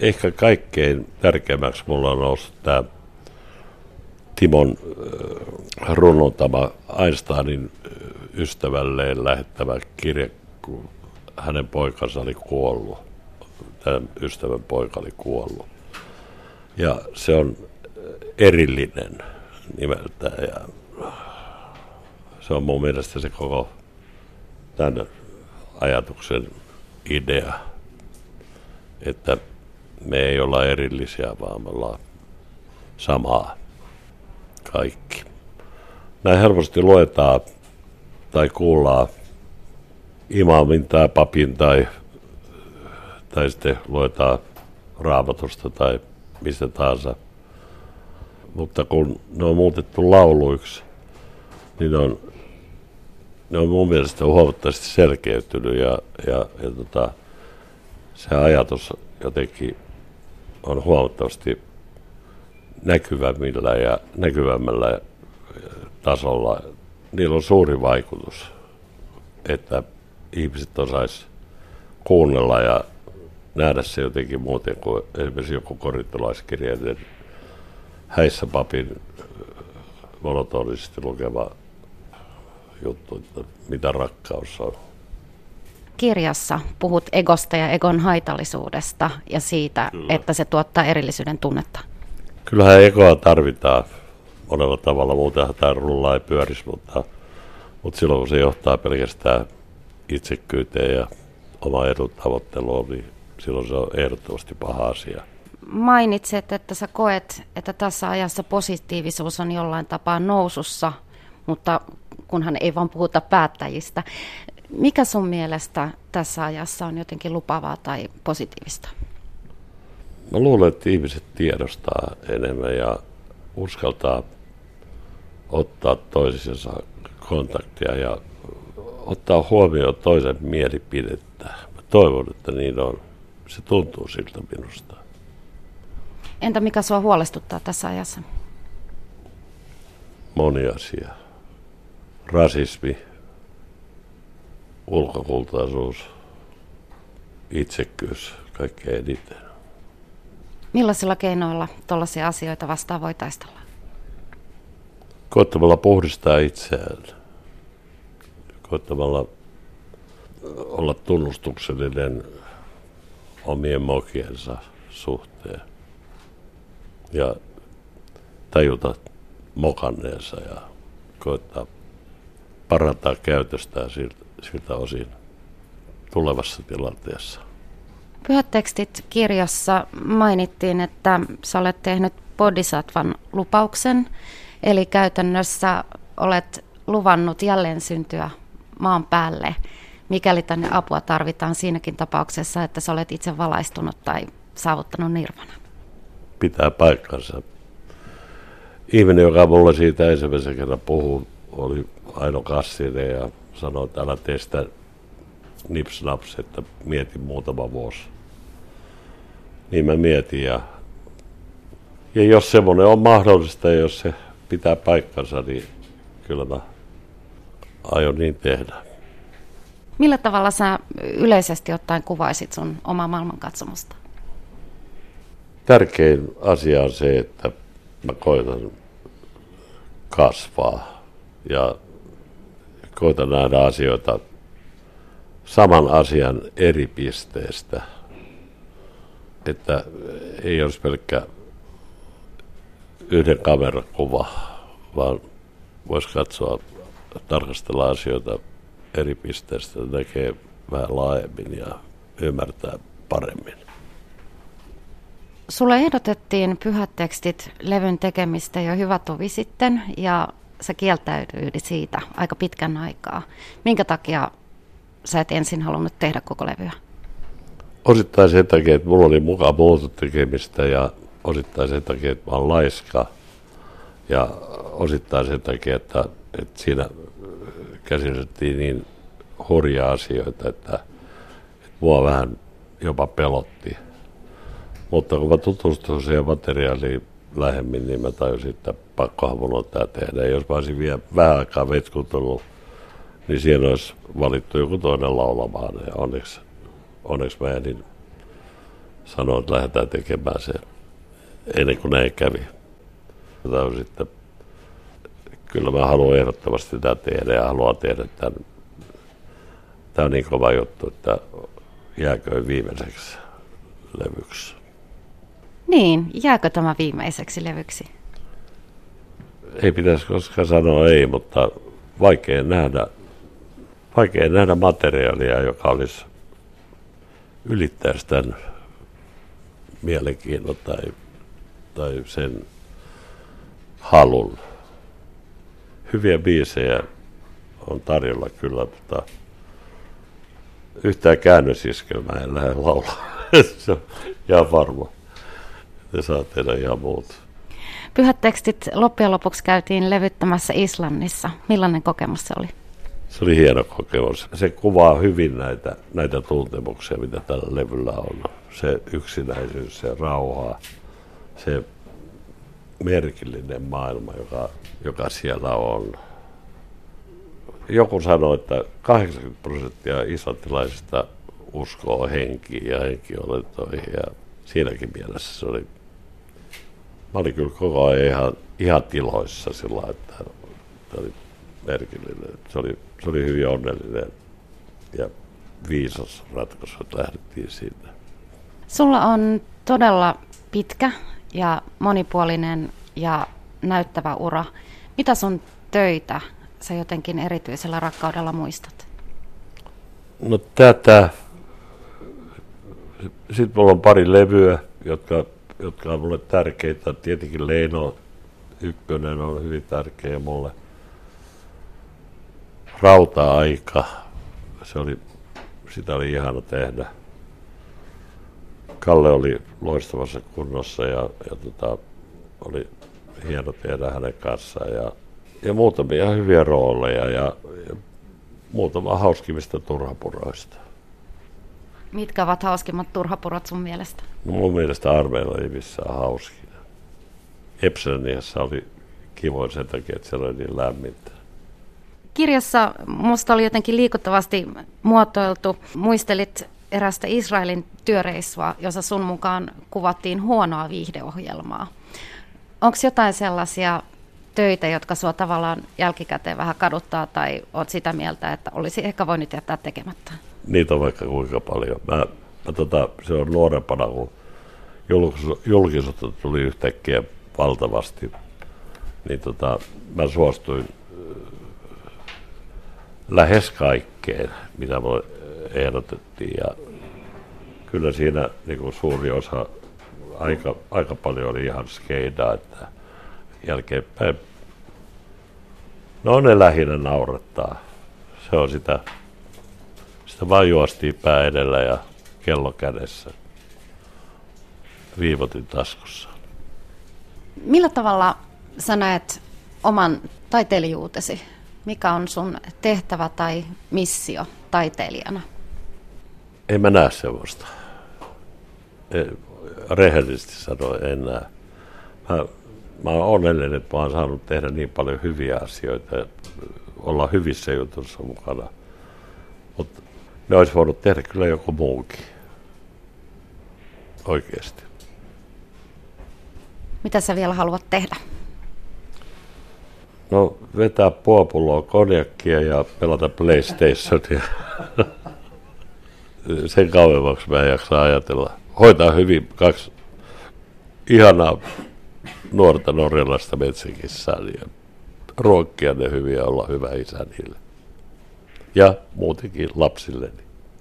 ehkä kaikkein tärkeimmäksi mulla on noussut tämä Timon äh, runontama Einsteinin äh, ystävälleen lähettävä kirje, kun hänen poikansa oli kuollut. Tämän ystävän poika oli kuollut. Ja se on erillinen nimeltään ja se on mun mielestä se koko tämän ajatuksen idea, että me ei olla erillisiä, vaan me ollaan samaa kaikki. Näin helposti luetaan tai kuullaan imamin tai papin tai, tai sitten luetaan raamatusta tai mistä tahansa. Mutta kun ne on muutettu lauluiksi, niin ne on, ne on mun mielestä huomattavasti selkeytynyt ja, ja, ja tota, se ajatus jotenkin on huomattavasti näkyvämmillä ja näkyvämmällä tasolla. Niillä on suuri vaikutus, että ihmiset osais kuunnella ja nähdä se jotenkin muuten kuin esimerkiksi joku korintolaiskirjeiden häissä papin monotonisesti lukeva juttu, että mitä rakkaus on. Kirjassa puhut egosta ja egon haitallisuudesta ja siitä, Kyllä. että se tuottaa erillisyyden tunnetta. Kyllähän egoa tarvitaan monella tavalla, muutenhan tämä rulla ei pyörisi, mutta, mutta silloin kun se johtaa pelkästään itsekkyyteen ja oma edun tavoitteluun, niin silloin se on ehdottomasti paha asia. Mainitset, että sä koet, että tässä ajassa positiivisuus on jollain tapaa nousussa, mutta kunhan ei vaan puhuta päättäjistä. Mikä sun mielestä tässä ajassa on jotenkin lupavaa tai positiivista? Mä luulen, että ihmiset tiedostaa enemmän ja uskaltaa ottaa toisisensa kontaktia ja ottaa huomioon toisen mielipidettä. Mä toivon, että niin on. Se tuntuu siltä minusta. Entä mikä sua huolestuttaa tässä ajassa? Moni asia. Rasismi, ulkokultaisuus, itsekkyys, kaikkein eniten. Millaisilla keinoilla tuollaisia asioita vastaan voi taistella? Koittamalla puhdistaa itseään. Koittamalla olla tunnustuksellinen omien mokiensa suhteen. Ja tajuta mokanneensa ja koittaa parantaa käytöstään siltä, siltä osin tulevassa tilanteessa. Pyhät tekstit kirjassa mainittiin, että sä olet tehnyt bodhisattvan lupauksen, eli käytännössä olet luvannut jälleen syntyä maan päälle, mikäli tänne apua tarvitaan siinäkin tapauksessa, että sä olet itse valaistunut tai saavuttanut nirvana. Pitää paikkansa. Ihminen, joka mulle siitä ensimmäisen kerran puhui, oli Aino Kassinen ja sanoi, että älä tee sitä nipsnaps, että mietin muutama vuosi. Niin mä mietin ja, ja jos semmoinen on mahdollista ja jos se pitää paikkansa, niin kyllä mä aion niin tehdä. Millä tavalla sä yleisesti ottaen kuvaisit sun omaa maailmankatsomusta? Tärkein asia on se, että mä koitan kasvaa ja koitan nähdä asioita saman asian eri pisteestä. Että ei olisi pelkkä yhden kamerakuva, vaan voisi katsoa, tarkastella asioita eri pisteestä, näkee vähän laajemmin ja ymmärtää paremmin. Sulle ehdotettiin pyhät tekstit levyn tekemistä jo hyvä tovi sitten ja sä kieltäytyit siitä aika pitkän aikaa. Minkä takia sä et ensin halunnut tehdä koko levyä? Osittain sen takia, että mulla oli mukaan muuta tekemistä ja osittain sen takia, että mä oon laiska. Ja osittain sen takia, että, että siinä käsiteltiin niin hurjaa asioita, että, että mua vähän jopa pelotti. Mutta kun mä tutustuin siihen materiaaliin lähemmin, niin mä tajusin, että pakkohan mun on tämä tehdä. Ja jos mä olisin vielä vähän aikaa vetkutellut, niin siinä olisi valittu joku toinen laulamaan. Ja onneksi, onneksi mä ehdin sanoin, että lähdetään tekemään se ennen kuin näin kävi. On sitten, kyllä mä haluan ehdottomasti sitä tehdä ja haluan tehdä tämän. Tämä on niin kova juttu, että jääkö viimeiseksi levyksi. Niin, jääkö tämä viimeiseksi levyksi? Ei pitäisi koskaan sanoa ei, mutta vaikea nähdä, vaikea nähdä materiaalia, joka olisi ylittäisi tämän mielenkiinnon tai, tai sen halun. Hyviä biisejä on tarjolla kyllä, mutta yhtään käännösiskelmää en lähde laulaa. Se on ihan varma. Ne saa tehdä ihan muuta. Pyhät tekstit loppujen lopuksi käytiin levyttämässä Islannissa. Millainen kokemus se oli? Se oli hieno kokemus. Se kuvaa hyvin näitä, näitä tuntemuksia, mitä tällä levyllä on. Se yksinäisyys, se rauha, se merkillinen maailma, joka, joka siellä on. Joku sanoi, että 80 prosenttia islantilaisista uskoo henkiin ja henkiolentoihin ja siinäkin mielessä se oli, mä olin kyllä koko ajan ihan, ihan tiloissa sillä että se oli merkillinen. Se oli, se oli hyvin onnellinen ja viisas ratkaisu, että lähdettiin sinne. Sulla on todella pitkä ja monipuolinen ja näyttävä ura. Mitä sun töitä sä jotenkin erityisellä rakkaudella muistat? No tätä. Sitten mulla on pari levyä, jotka, jotka on mulle tärkeitä. Tietenkin Leino ykkönen on hyvin tärkeä mulle. Rauta-aika, se oli, sitä oli ihana tehdä. Kalle oli loistavassa kunnossa ja, ja tota, oli hieno tehdä hänen kanssaan ja, ja muutamia hyviä rooleja ja, ja muutama hauskimmista turhapuroista. Mitkä ovat hauskimmat turhapurot sun mielestä? No mun mielestä Armeilla ei missään hauskina. Epseniassa oli kivoin sen takia, että siellä oli niin lämmintä. Kirjassa musta oli jotenkin liikuttavasti muotoiltu. Muistelit erästä Israelin työreissua, jossa sun mukaan kuvattiin huonoa viihdeohjelmaa. Onko jotain sellaisia töitä, jotka sua tavallaan jälkikäteen vähän kaduttaa tai oot sitä mieltä, että olisi ehkä voinut jättää tekemättä? Niitä on vaikka kuinka paljon. Mä, mä tota, se on nuorempana, kun julkisuutta tuli yhtäkkiä valtavasti, niin tota, mä suostuin lähes kaikkeen, mitä mulle ehdotettiin. Ja kyllä siinä niin kuin suuri osa, aika, aika paljon oli ihan skeidaa, että jälkeenpäin, no ne lähinnä naurattaa. Se on sitä, sitä vaan juostiin pää edellä ja kello kädessä. Viivotin taskussa. Millä tavalla sä näet oman taiteilijuutesi? Mikä on sun tehtävä tai missio taiteilijana? En mä näe sellaista. Rehellisesti sanoen en näe. Mä, mä oon onnellinen, että mä oon saanut tehdä niin paljon hyviä asioita olla hyvissä jutuissa mukana. Mutta ne olisi voinut tehdä kyllä joku muukin. Oikeasti. Mitä sä vielä haluat tehdä? No vetää puopulloa konjakkia ja pelata PlayStationia. Sen kauemmaksi mä en jaksa ajatella. Hoitaa hyvin kaksi ihanaa nuorta norjalaista metsäkissää ja ruokkia ne hyviä olla hyvä isä niille. Ja muutenkin lapsilleni.